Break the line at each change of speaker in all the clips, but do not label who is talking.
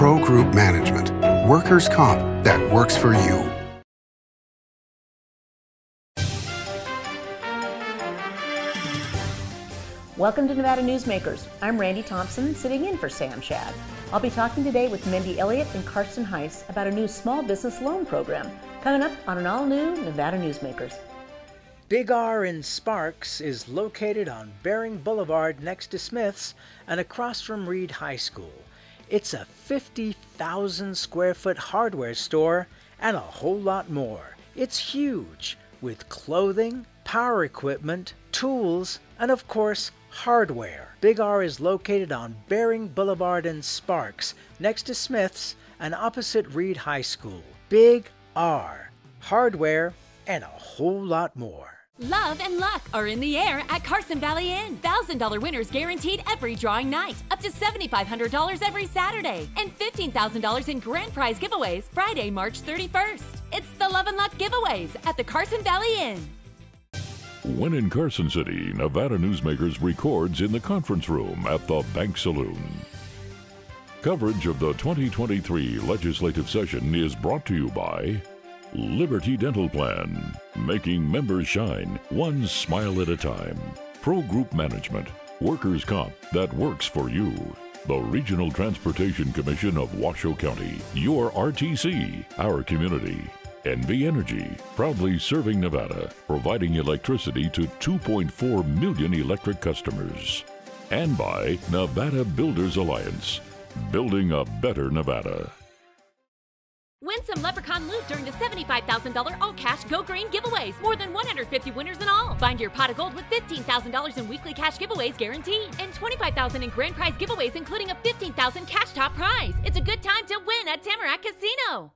Pro Group Management. Workers' comp that works for you.
Welcome to Nevada Newsmakers. I'm Randy Thompson, sitting in for Sam Shad. I'll be talking today with Mindy Elliott and Karsten Heiss about a new small business loan program coming up on an all new Nevada Newsmakers.
Big R in Sparks is located on Baring Boulevard next to Smith's and across from Reed High School. It's a 50,000 square foot hardware store and a whole lot more. It's huge with clothing, power equipment, tools, and of course, hardware. Big R is located on Baring Boulevard in Sparks, next to Smith's and opposite Reed High School. Big R. Hardware and a whole lot more.
Love and luck are in the air at Carson Valley Inn. $1,000 winners guaranteed every drawing night. Up to $7,500 every Saturday. And $15,000 in grand prize giveaways Friday, March 31st. It's the Love and Luck giveaways at the Carson Valley Inn.
When in Carson City, Nevada Newsmakers records in the conference room at the Bank Saloon. Coverage of the 2023 legislative session is brought to you by Liberty Dental Plan, making members shine one smile at a time. Pro Group Management, workers' comp that works for you. The Regional Transportation Commission of Washoe County, your RTC, our community. NV Energy, proudly serving Nevada, providing electricity to 2.4 million electric customers. And by Nevada Builders Alliance, building a better Nevada.
Win some Leprechaun loot during the $75,000 all cash Go Green giveaways. More than 150 winners in all. Find your pot of gold with $15,000 in weekly cash giveaways guaranteed. And $25,000 in grand prize giveaways, including a $15,000 cash top prize. It's a good time to win at Tamarack Casino.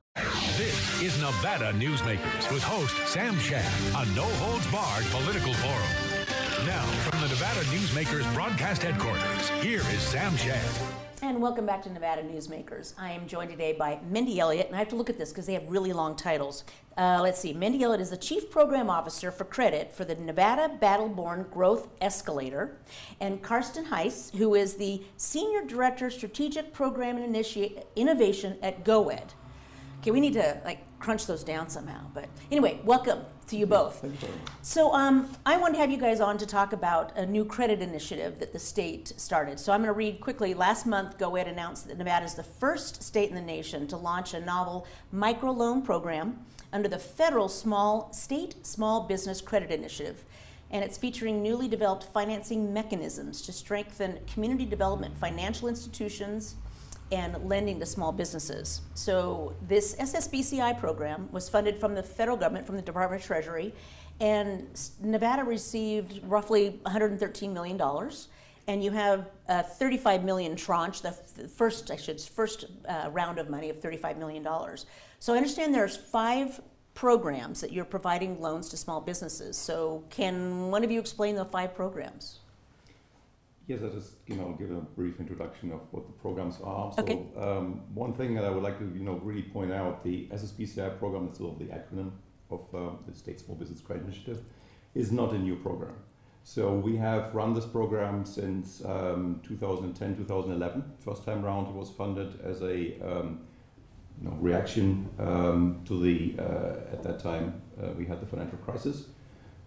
This is Nevada Newsmakers with host Sam Shad, a no holds barred political forum. Now, from the Nevada Newsmakers broadcast headquarters, here is Sam Shad.
And welcome back to Nevada Newsmakers. I am joined today by Mindy Elliott, and I have to look at this because they have really long titles. Uh, let's see. Mindy Elliott is the Chief Program Officer for Credit for the Nevada Battleborn Growth Escalator, and Karsten Heiss, who is the Senior Director Strategic Program and Innovation at GoEd. Okay, we need to like crunch those down somehow. But anyway, welcome to you both. So um, I want to have you guys on to talk about a new credit initiative that the state started. So I'm going to read quickly. Last month, GoEd announced that Nevada is the first state in the nation to launch a novel microloan program under the federal small state small business credit initiative. And it's featuring newly developed financing mechanisms to strengthen community development financial institutions and lending to small businesses. So this SSBCI program was funded from the federal government, from the Department of Treasury, and Nevada received roughly 113 million dollars. And you have a 35 million tranche, the first, I should, first uh, round of money of 35 million dollars. So I understand there's five programs that you're providing loans to small businesses. So can one of you explain the five programs?
Yes, I just you know give a brief introduction of what the programs are. So
Okay.
um, one thing that I would like to you know really point out, the SSBCI program, that's sort of the acronym of um, the State Small Business Credit Initiative, is not a new program. So we have run this program since um, 2010, 2011. First time round, it was funded as a um, you know, reaction um, to the uh, at that time uh, we had the financial crisis.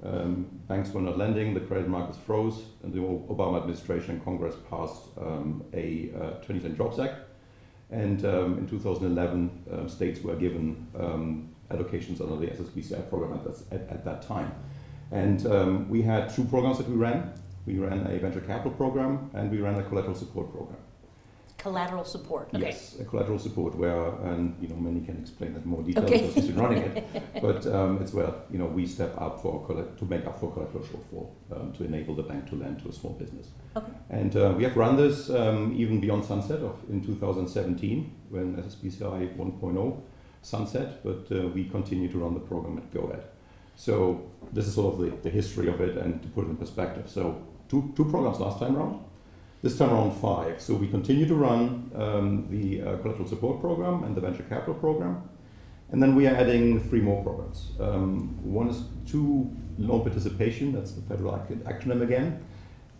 Um, banks were not lending, the credit markets froze, and the Obama administration and Congress passed um, a uh, 2010 Jobs Act. And um, in 2011, um, states were given um, allocations under the SSBCI program at that, at, at that time. And um, we had two programs that we ran. We ran a venture capital program and we ran a collateral support program.
Collateral support. Okay.
Yes, a collateral support where, and you know, many can explain that more detail
Okay.
because he's been running it. But um, it's where you know we step up for to make up for collateral shortfall um, to enable the bank to lend to a small business.
Okay.
And uh, we have run this um, even beyond sunset of in 2017 when SSBCI 1.0 sunset, but uh, we continue to run the program at GoEd. So this is sort of the, the history of it and to put it in perspective. So two, two programs last time around. This time around five. So we continue to run um, the uh, collateral support program and the venture capital program. And then we are adding three more programs. Um, one is two loan participation, that's the federal acronym again.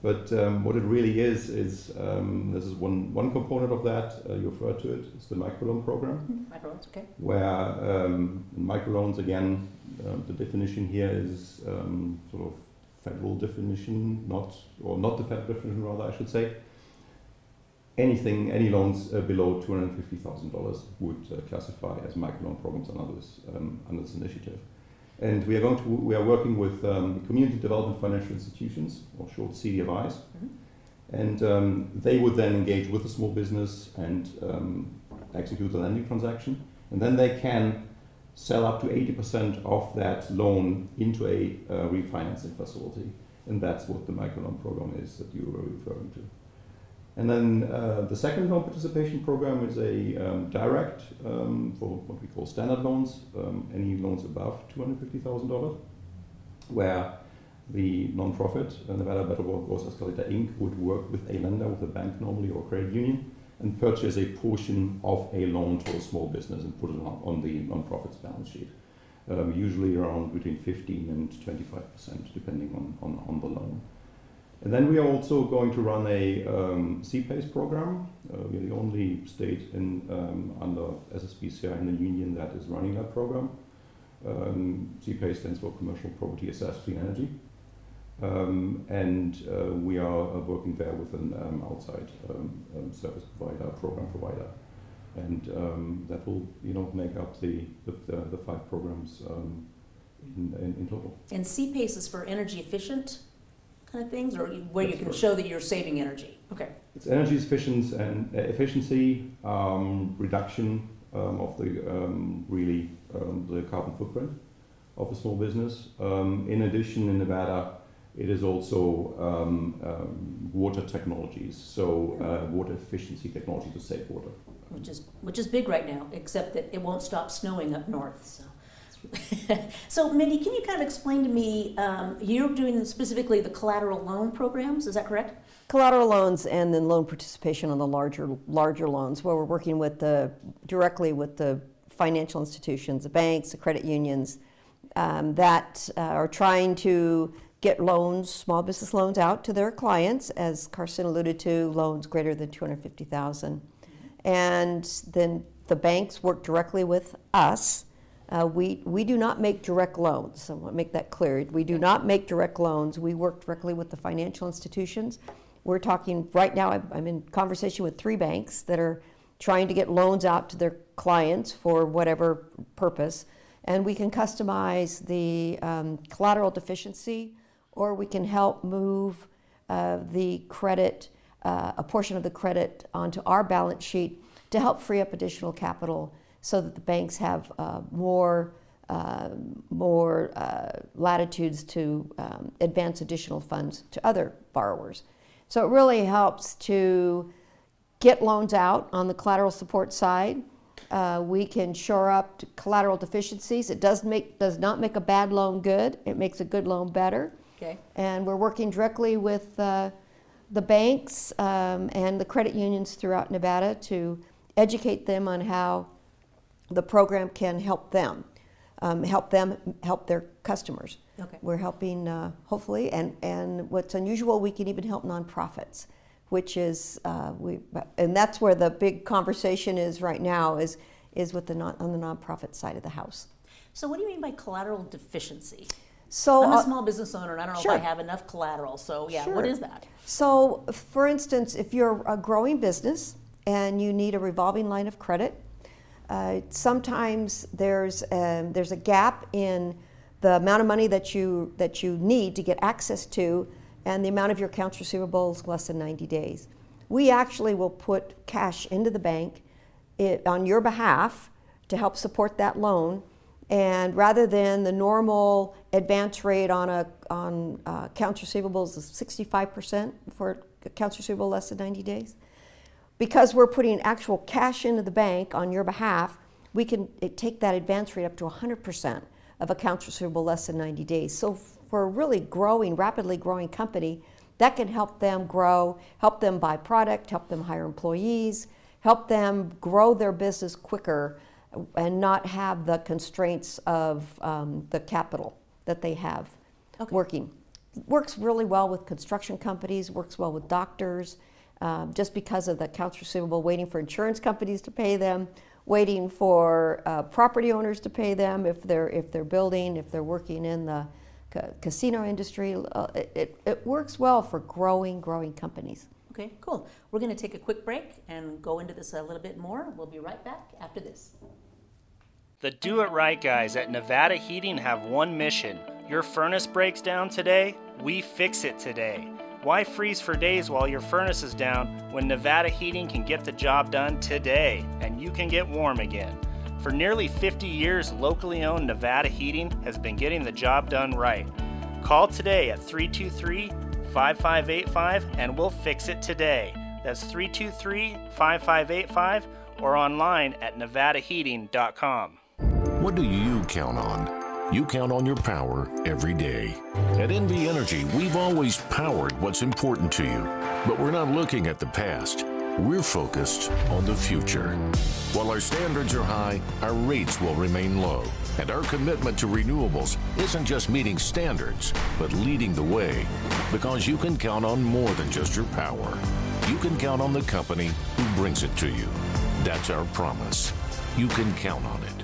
But um, what it really is is um, this is one one component of that. Uh, you referred to it. It's the microloan program,
Microloans, okay.
where um, microloans again, um, the definition here is um, sort of federal definition, not or not the federal definition rather, I should say. Anything, any loans uh, below two hundred fifty thousand dollars would uh, classify as microloan programs under this um, under this initiative. And we are going to we are working with um, community development financial institutions, or short CDFIs, and um, they would then engage with the small business and um, execute the lending transaction, and then they can sell up to 80% of that loan into a uh, refinancing facility, and that's what the microloan program is that you were referring to. And then uh, the second loan participation program is a um, direct um, for what we call standard loans, um, any loans above $250,000, where the nonprofit, uh, Nevada Better Growth Escalator Inc., would work with a lender, with a bank normally or credit union, and purchase a portion of a loan to a small business and put it on, on the nonprofit's balance sheet. Um, usually around between 15 and 25%, depending on, on, on the loan. And then we are also going to run a um, CPACE program. Uh, we are the only state in, um, under SSBCI in the union that is running that program. Um, CPACE stands for Commercial Property Assessed Clean Energy. Um, and uh, we are uh, working there with an um, outside um, um, service provider, program provider, and um, that will, you know, make up the the, the, five programs um, in, in, in total.
And CPACE is for energy efficient kind of things, or where you can show that you're saving energy? Okay.
It's energy efficiency and uh, efficiency um, reduction um, of the um, really um, the carbon footprint of a small business. Um, in addition, in Nevada, it is also um, um, water technologies, so uh, water efficiency technology to save water.
which is which is big right now, except that it won't stop snowing up north. So, so Mindy, can you kind of explain to me? Um, you're doing specifically the collateral loan programs, is that correct?
Collateral loans and then loan participation on the larger larger loans, where we're working with the directly with the financial institutions, the banks, the credit unions, um, that uh, are trying to get loans, small business loans, out to their clients. As Karsten alluded to, loans greater than two hundred fifty thousand, and then the banks work directly with us. Uh, we, we do not make direct loans, so I want to make that clear. We do not make direct loans. We work directly with the financial institutions. We're talking, right now, I'm, I'm in conversation with three banks that are trying to get loans out to their clients for whatever purpose. And we can customize the um, collateral deficiency, or we can help move uh, the credit, uh, a portion of the credit onto our balance sheet to help free up additional capital so that the banks have uh, more, uh, more uh, latitudes to um, advance additional funds to other borrowers. So it really helps to get loans out on the collateral support side. Uh, we can shore up collateral deficiencies. It does make does not make a bad loan good. It makes a good loan better.
Okay.
And we're working directly with uh, the banks um, and the credit unions throughout Nevada to educate them on how the program can help them, um, help them help their customers.
Okay.
We're helping, uh, hopefully, and, and what's unusual, we can even help nonprofits, which is, uh, we, and that's where the big conversation is right now, is, is with the non, on the nonprofit side of the house.
So, what do you mean by collateral deficiency?
So,
I'm a
uh,
small business owner, and I don't know
sure.
if I have enough collateral. So, yeah, what
Sure.
is that?
So, for instance, if you're a growing business and you need a revolving line of credit, uh, sometimes there's um, there's a gap in the amount of money that you that you need to get access to, and the amount of your accounts receivable is less than 90 days. We actually will put cash into the bank it, on your behalf to help support that loan. And rather than the normal advance rate on a on uh, accounts receivables is 65% for accounts receivable less than 90 days, because we're putting actual cash into the bank on your behalf, we can take that advance rate up to 100% of accounts receivable less than 90 days. So for a really growing, rapidly growing company, that can help them grow, help them buy product, help them hire employees, help them grow their business quicker and not have the constraints of um, the capital that they have
Okay.
working. works really well with construction companies, works well with doctors, um, just because of the accounts receivable, waiting for insurance companies to pay them, waiting for uh, property owners to pay them if they're if they're building, if they're working in the ca- casino industry. Uh, it, it, it works well for growing, growing companies.
Okay, cool. We're going to take a quick break and go into this a little bit more. We'll be right back after this.
The Do It Right guys at Nevada Heating have one mission. Your furnace breaks down today, we fix it today. Why freeze for days while your furnace is down when Nevada Heating can get the job done today and you can get warm again? For nearly 50 years, locally owned Nevada Heating has been getting the job done right. Call today at 323 5585 and we'll fix it today. That's 323 5585 or online at nevadaheating.com.
What do you count on? You count on your power every day. At NV Energy, we've always powered what's important to you, but we're not looking at the past. We're focused on the future. While our standards are high, our rates will remain low. And our commitment to renewables isn't just meeting standards, but leading the way. Because you can count on more than just your power. You can count on the company who brings it to you. That's our promise. You can count on it.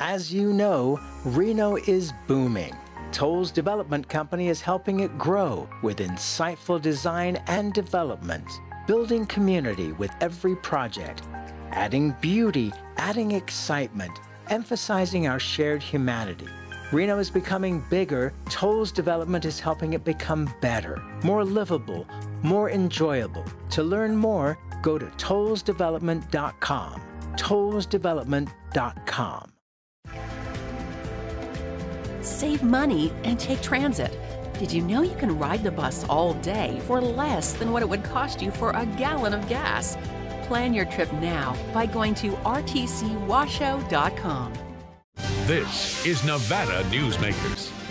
As you know, Reno is booming. Tolles Development Company is helping it grow with insightful design and development, building community with every project, adding beauty, adding excitement, emphasizing our shared humanity. Reno is becoming bigger. Tolles Development is helping it become better, more livable, more enjoyable. To learn more, go to tollesdevelopment.com. Tollesdevelopment.com.
Save money and take transit. Did you know you can ride the bus all day for less than what it would cost you for a gallon of gas? Plan your trip now by going to rtcwashoe.com.
This is Nevada Newsmakers.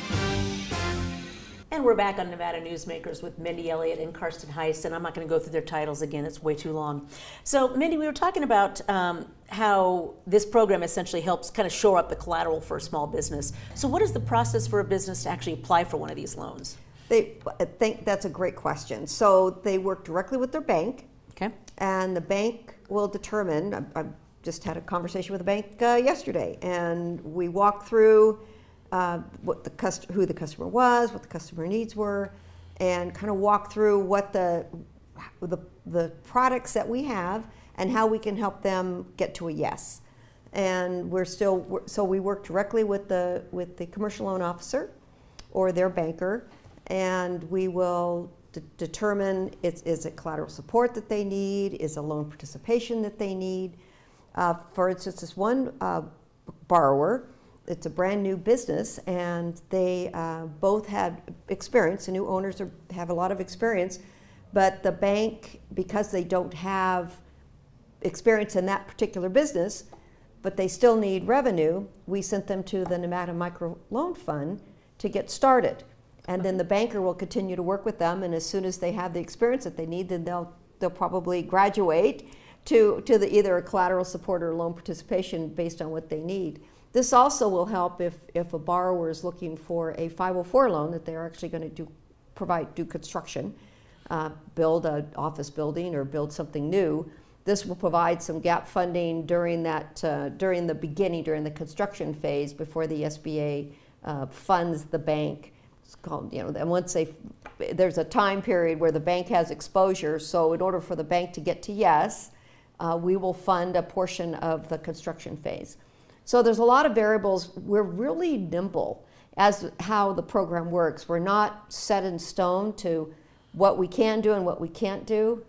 And we're back on Nevada Newsmakers with Mindy Elliott and Karsten Heiss, and I'm not going to go through their titles again, it's way too long. So, Mindy, we were talking about um, how this program essentially helps kind of shore up the collateral for a small business. So, what is the process for a business to actually apply for one of these loans?
They, I think that's a great question. So they work directly with their bank,
Okay.
and the bank will determine. I, I just had a conversation with a bank uh, yesterday, and we walked through uh, what the cust- who the customer was, what the customer needs were, and kind of walk through what the, the the products that we have and how we can help them get to a yes. And we're still so we work directly with the with the commercial loan officer or their banker, and we will de- determine is, is it collateral support that they need, is a loan participation that they need. Uh, for instance, this one uh, borrower, it's a brand new business, and they uh, both had experience. The new owners are, have a lot of experience, but the bank, because they don't have experience in that particular business, but they still need revenue, we sent them to the Nevada Micro Loan Fund to get started. And then the banker will continue to work with them, and as soon as they have the experience that they need, then they'll they'll probably graduate to to the either a collateral support or loan participation based on what they need. This also will help if if a borrower is looking for a 504 loan that they're actually going to do provide do construction, uh, build an office building or build something new. This will provide some gap funding during that uh, during the beginning during the construction phase before the SBA uh, funds the bank. It's called you know and once they there's a time period where the bank has exposure. So in order for the bank to get to yes, uh, we will fund a portion of the construction phase. So there's a lot of variables. We're really nimble as how the program works. We're not set in stone to what we can do and what we can't do.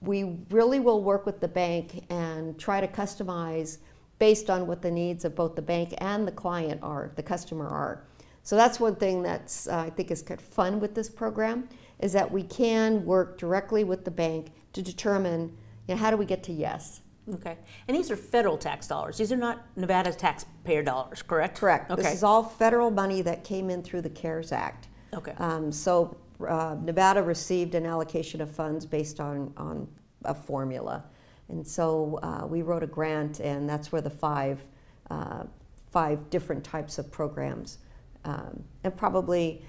We really will work with the bank and try to customize based on what the needs of both the bank and the client are, the customer are. So that's one thing that's uh, I think is kind of fun with this program is that we can work directly with the bank to determine you know, how do we get to yes.
Okay. And these are federal tax dollars. These are not Nevada taxpayer dollars, correct?
Correct.
Okay.
This is all federal money that came in through the CARES Act.
Okay.
Um, so uh, Nevada received an allocation of funds based on, on a formula. And so uh, we wrote a grant, and that's where the five, uh, five different types of programs. Um, and probably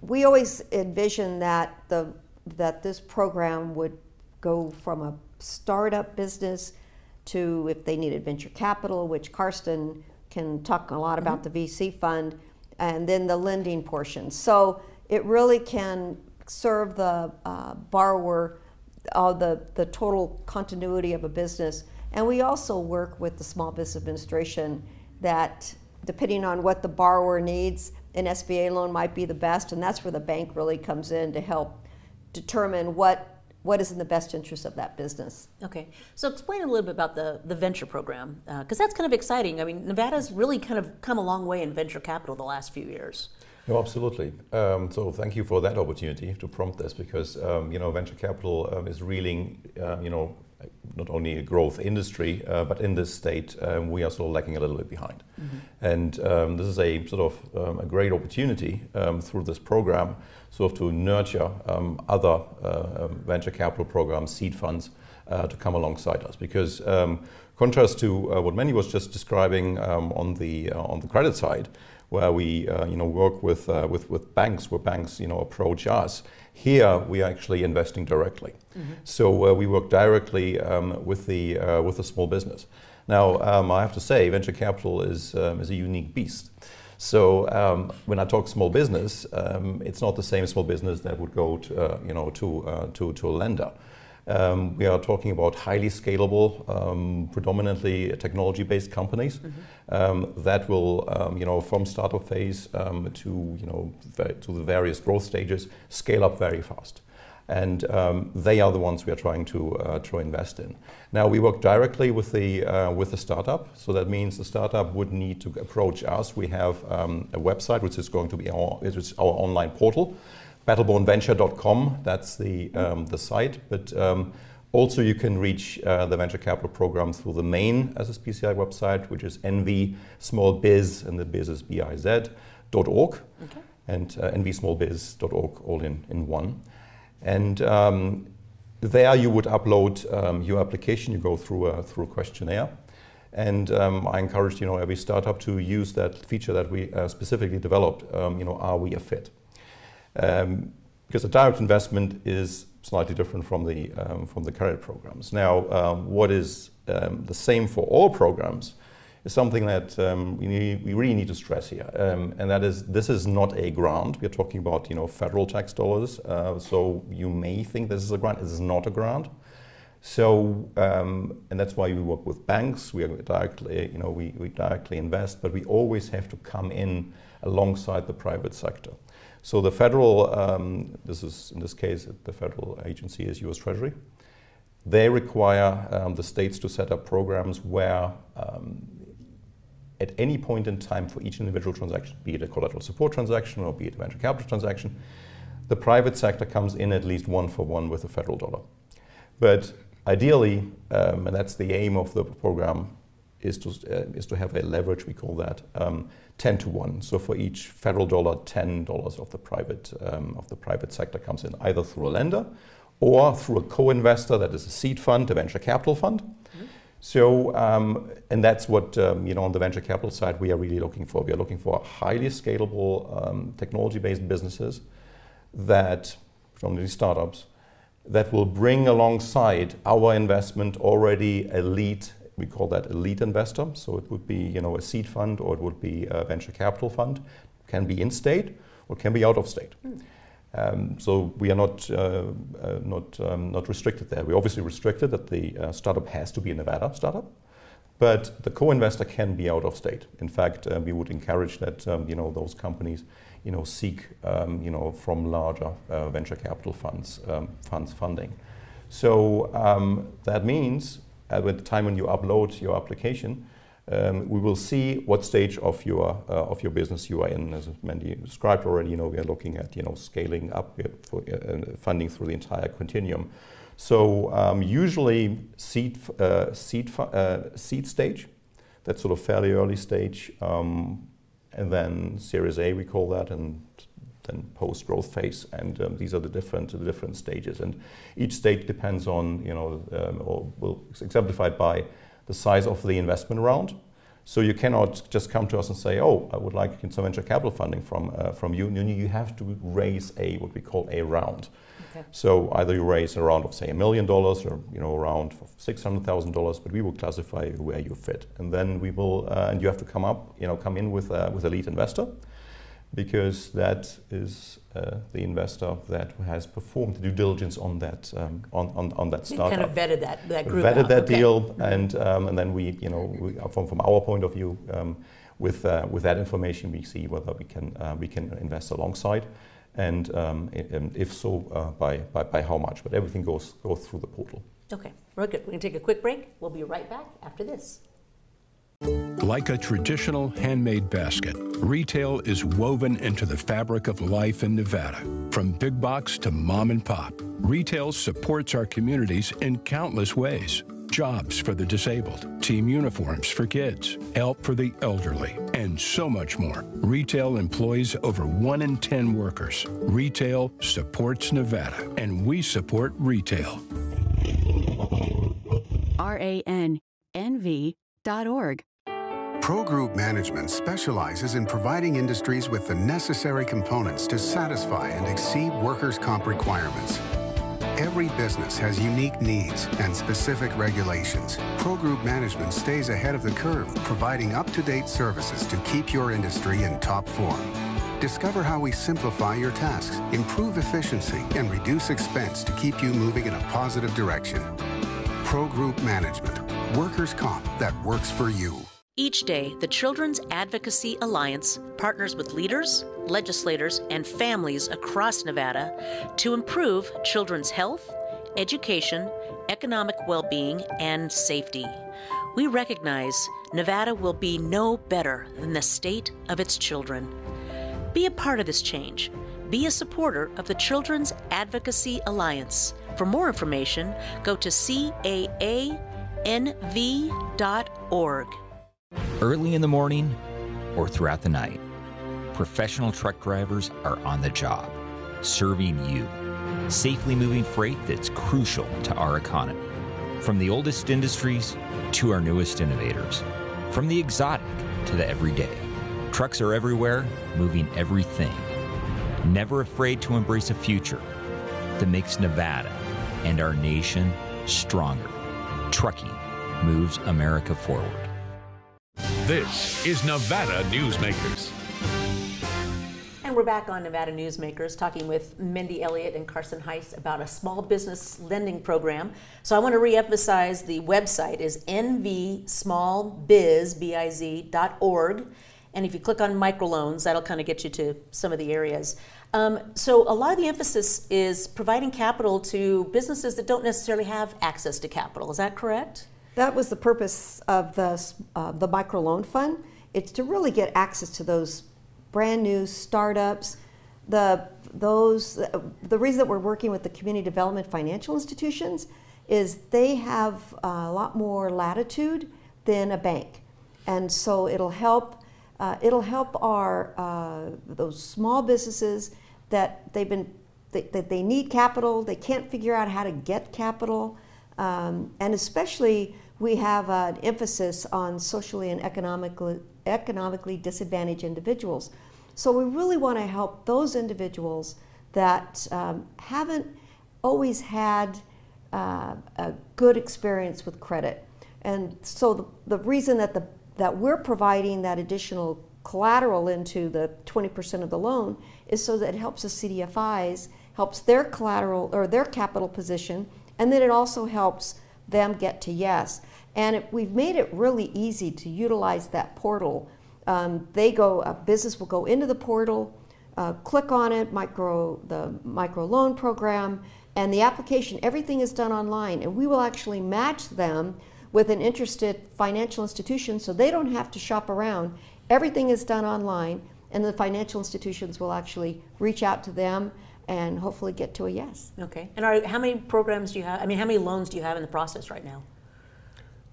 we always envision that the that this program would go from a startup business to if they needed venture capital, which Karsten can talk a lot about
Mm-hmm.
the VC fund, and then the lending portion. So it really can serve the uh, borrower, uh, the the total continuity of a business. And we also work with the Small Business Administration that, depending on what the borrower needs, an SBA loan might be the best, and that's where the bank really comes in to help determine what what is in the best interest of that business.
Okay, so explain a little bit about the, the venture program, because that's kind of exciting. I mean, Nevada's really kind of come a long way in venture capital the last few years.
No, absolutely. Um, so thank you for that opportunity to prompt this because um, you know venture capital um, is reeling, um, you know not only a growth industry, uh, but in this state um, we are of lagging a little bit behind. And um, this is a sort of um, a great opportunity um, through this program, sort of to nurture um, other uh, um, venture capital programs, seed funds, uh, to come alongside us. Because um, contrast to uh, what Mindy was just describing um, on the uh, on the credit side, where we uh, you know work with uh, with with banks, where banks you know approach us. Here we are actually investing directly. So uh, we work directly um, with the uh, with the small business. Now um, I have to say, venture capital is um, is a unique beast. So um, when I talk small business, um, it's not the same small business that would go to uh, you know to uh, to to a lender. Um, we are talking about highly scalable, um, predominantly technology-based companies um, that will, um, you know, from startup phase um, to, you know, to the various growth stages, scale up very fast. And um, they are the ones we are trying to uh, to invest in. Now we work directly with the uh, with the startup, so that means the startup would need to approach us. We have um, a website which is going to be our, our online portal, battlebornventure.com. That's the um, the site, but um, also you can reach uh, the venture capital program through the main SSBCI website, which is NV Small Biz, and the biz is biz dot org, and uh, nvsmallbiz.org, all in in one. And um, there you would upload um, your application. You go through a, through a questionnaire. And um, I encourage you know every startup to use that feature that we uh, specifically developed. Um, you know, are we a fit? Um, because a direct investment is slightly different from the um, from the credit programs. Now, um, what is um, the same for all programs is something that um, we, need, we really need to stress here, um, and that is this is not a grant. We're talking about you know federal tax dollars, uh, so you may think this is a grant. This is not a grant. So, um, and that's why we work with banks. We are directly, you know, we, we directly invest, but we always have to come in alongside the private sector. So the federal, um, this is in this case, the federal agency is U.S. Treasury. They require um, the states to set up programs where, um, at any point in time for each individual transaction, be it a collateral support transaction or be it a venture capital transaction, the private sector comes in at least one for one with the federal dollar. But ideally, um, and that's the aim of the program, is to, uh, is to have a leverage, we call that, um, 10 to 1. So for each federal dollar, $10 of the private, um, of the private sector comes in either through a lender or through a co-investor that is a seed fund, a venture capital fund. So, um, and that's what, um, you know, on the venture capital side, we are really looking for. We are looking for highly scalable um, technology-based businesses that, predominantly startups, that will bring alongside our investment already lead, we call that a lead investor. So it would be, you know, a seed fund or it would be a venture capital fund. Can be in state or can be out of state. Um, so we are not uh, uh, not um, not restricted there. We're obviously restricted that the uh, startup has to be a Nevada startup, but the co-investor can be out of state. In fact, uh, we would encourage that um, you know those companies you know seek um, you know from larger uh, venture capital funds um, funds funding. So um, that means at the time when you upload your application, um, we will see what stage of your uh, of your business you are in. As Mindy described already, you know we are looking at you know scaling up uh, for, uh, funding through the entire continuum. So um, usually seed uh, seed uh, seed stage, that's sort of fairly early stage, um, and then Series A we call that, and then post growth phase, and um, these are the different the different stages, and each stage depends on you know um, or will exemplified by the size of the investment round. So you cannot just come to us and say, "Oh, I would like some venture capital funding from uh, from you." No, you have to raise a what we call a round. Okay. So either you raise a round of say a million dollars or you know a round of six hundred thousand dollars, but we will classify where you fit, and then we will uh, and you have to come up you know come in with uh, with a lead investor because that is uh, the investor that has performed the due diligence on that um, on, on, on that startup.
kind of vetted that that group.
Vetted
out.
that
okay.
deal, and um, and then we you know we, from from our point of view, um, with uh, with that information, we see whether we can uh, we can invest alongside, and, um, and if so, uh, by, by by how much. But everything goes goes through the portal.
Okay, very good. We're gonna take a quick break. We'll be right back after this.
Like a traditional handmade basket, retail is woven into the fabric of life in Nevada. From big box to mom and pop, retail supports our communities in countless ways. Jobs for the disabled, team uniforms for kids, help for the elderly, and so much more. Retail employs over 1 in 10 workers. Retail supports Nevada, and we support retail.
R A N N V
Pro Group Management specializes in providing industries with the necessary components to satisfy and exceed workers' comp requirements. Every business has unique needs and specific regulations. Pro Group Management stays ahead of the curve, providing up-to-date services to keep your industry in top form. Discover how we simplify your tasks, improve efficiency, and reduce expense to keep you moving in a positive direction. Pro Group Management. Workers' comp that works for you.
Each day, the Children's Advocacy Alliance partners with leaders, legislators, and families across Nevada to improve children's health, education, economic well being, and safety. We recognize Nevada will be no better than the state of its children. Be a part of this change. Be a supporter of the Children's Advocacy Alliance. For more information, go to CAANV.org.
Early in the morning or throughout the night, professional truck drivers are on the job, serving you, safely moving freight that's crucial to our economy. From the oldest industries to our newest innovators, from the exotic to the everyday. Trucks are everywhere, moving everything. Never afraid to embrace a future that makes Nevada and our nation stronger. Trucking moves America forward.
This is Nevada Newsmakers.
And we're back on Nevada Newsmakers talking with Mindy Elliott and Karsten Heiss about a small business lending program. So I want to reemphasize the website is nvsmallbiz.org. And if you click on microloans, that'll kind of get you to some of the areas. Um, so a lot of the emphasis is providing capital to businesses that don't necessarily have access to capital. Is that correct?
That was the purpose of the, uh, the microloan fund. It's to really get access to those brand new startups. The, those, the reason that we're working with the community development financial institutions is they have a lot more latitude than a bank. And so it'll help, uh, it'll help our, uh, those small businesses that they've been, that they need capital, they can't figure out how to get capital. Um, and especially we have an emphasis on socially and economically, economically disadvantaged individuals. So we really want to help those individuals that um, haven't always had uh, a good experience with credit. And so the, the reason that, the, that we're providing that additional collateral into the 20% of the loan is so that it helps the CDFIs, helps their collateral or their capital position, and then it also helps them get to yes. And it, we've made it really easy to utilize that portal. Um, they go, a business will go into the portal, uh, click on it, micro the micro loan program, and the application. Everything is done online, and we will actually match them with an interested financial institution, so they don't have to shop around. Everything is done online, and the financial institutions will actually reach out to them and hopefully get to a yes.
Okay. And are, how many programs do you have? I mean, how many loans do you have in the process right now?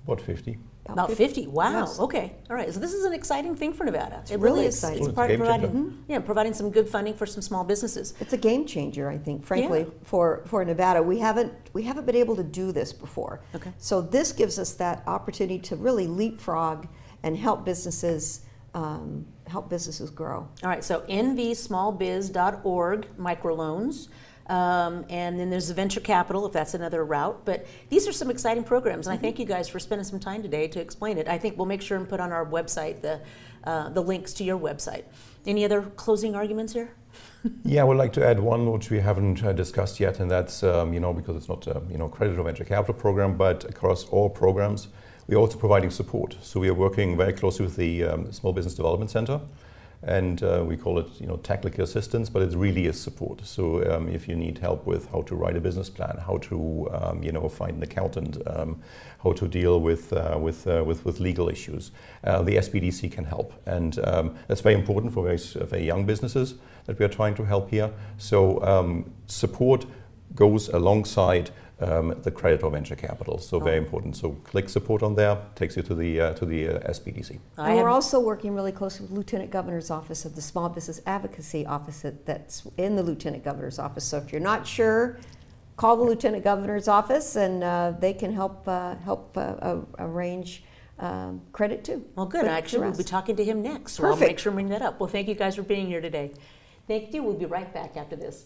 About 50.
About 50. Wow. Yes. Okay. All right. So this is an exciting thing for Nevada.
It's it really, really exciting.
It's, it's part providing, mm-hmm. yeah, providing some good funding for some small businesses.
It's a game changer, I think, frankly, yeah. for, for Nevada. We haven't we haven't been able to do this before.
Okay.
So this gives us that opportunity to really leapfrog and help businesses um, help businesses grow.
All right. So nvsmallbiz.org microloans. Um, and then there's the venture capital, if that's another route. But these are some exciting programs, and mm-hmm. I thank you guys for spending some time today to explain it. I think we'll make sure and put on our website the, uh, the links to your website. Any other closing arguments here?
yeah, I would like to add one which we haven't uh, discussed yet, and that's um, you know because it's not a you know credit or venture capital program, but across all programs, we're also providing support. So we are working very closely with the um, Small Business Development Center and uh, we call it you know technical assistance but it really is support. So um, if you need help with how to write a business plan how to um, you know find an accountant um, how to deal with uh, with, uh, with with legal issues uh, the SBDC can help. And um, that's very important for very, very young businesses that we are trying to help here. So um, support goes alongside um, the credit or venture capital. So oh. very important. So click support on there, takes you to the uh, to the uh, SBDC.
And we're also working really closely with Lieutenant Governor's Office of the Small Business Advocacy Office that's in the Lieutenant Governor's Office. So if you're not sure, call the Lieutenant Governor's Office, and uh, they can help uh, help uh, arrange. Um, credit too.
Well, good. Actually, we'll be talking to him next. So Perfect. I'll make sure to bring that up. Well, thank you guys for being here today. Thank you. We'll be right back after this.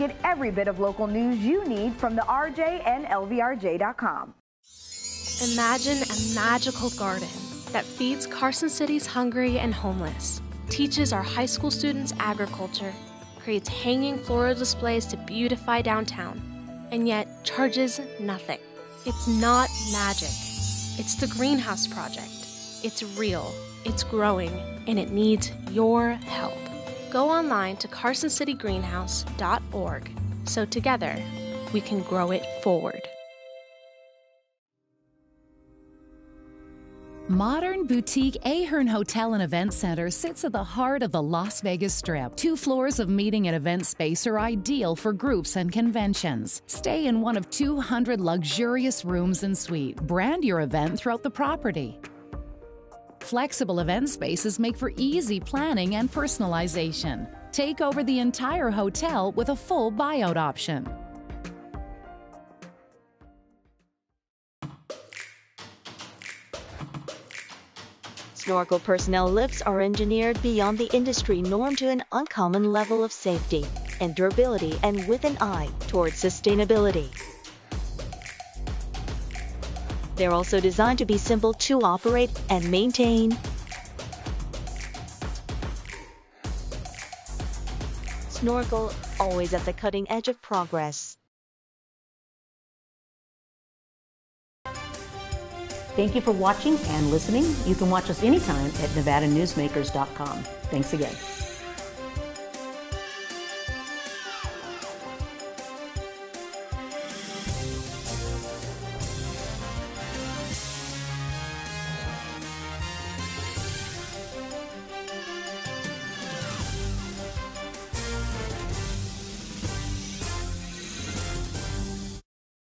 Get every bit of local news you need from the RJ and LVRJ.com.
Imagine a magical garden that feeds Carson City's hungry and homeless, teaches our high school students agriculture, creates hanging floral displays to beautify downtown, and yet charges nothing. It's not magic. It's the Greenhouse Project. It's real, it's growing, and it needs your help go online to carsoncitygreenhouse.org so together we can grow it forward.
Modern boutique Ahern Hotel and Event Center sits at the heart of the Las Vegas Strip. Two floors of meeting and event space are ideal for groups and conventions. Stay in one of 200 luxurious rooms and suites. Brand your event throughout the property. Flexible event spaces make for easy planning and personalization. Take over the entire hotel with a full buyout option.
Snorkel personnel lifts are engineered beyond the industry norm to an uncommon level of safety and durability and with an eye towards sustainability. They're also designed to be simple to operate and maintain. Snorkel, always at the cutting edge of progress.
Thank you for watching and listening. You can watch us anytime at nevadanewsmakers.com. Thanks again.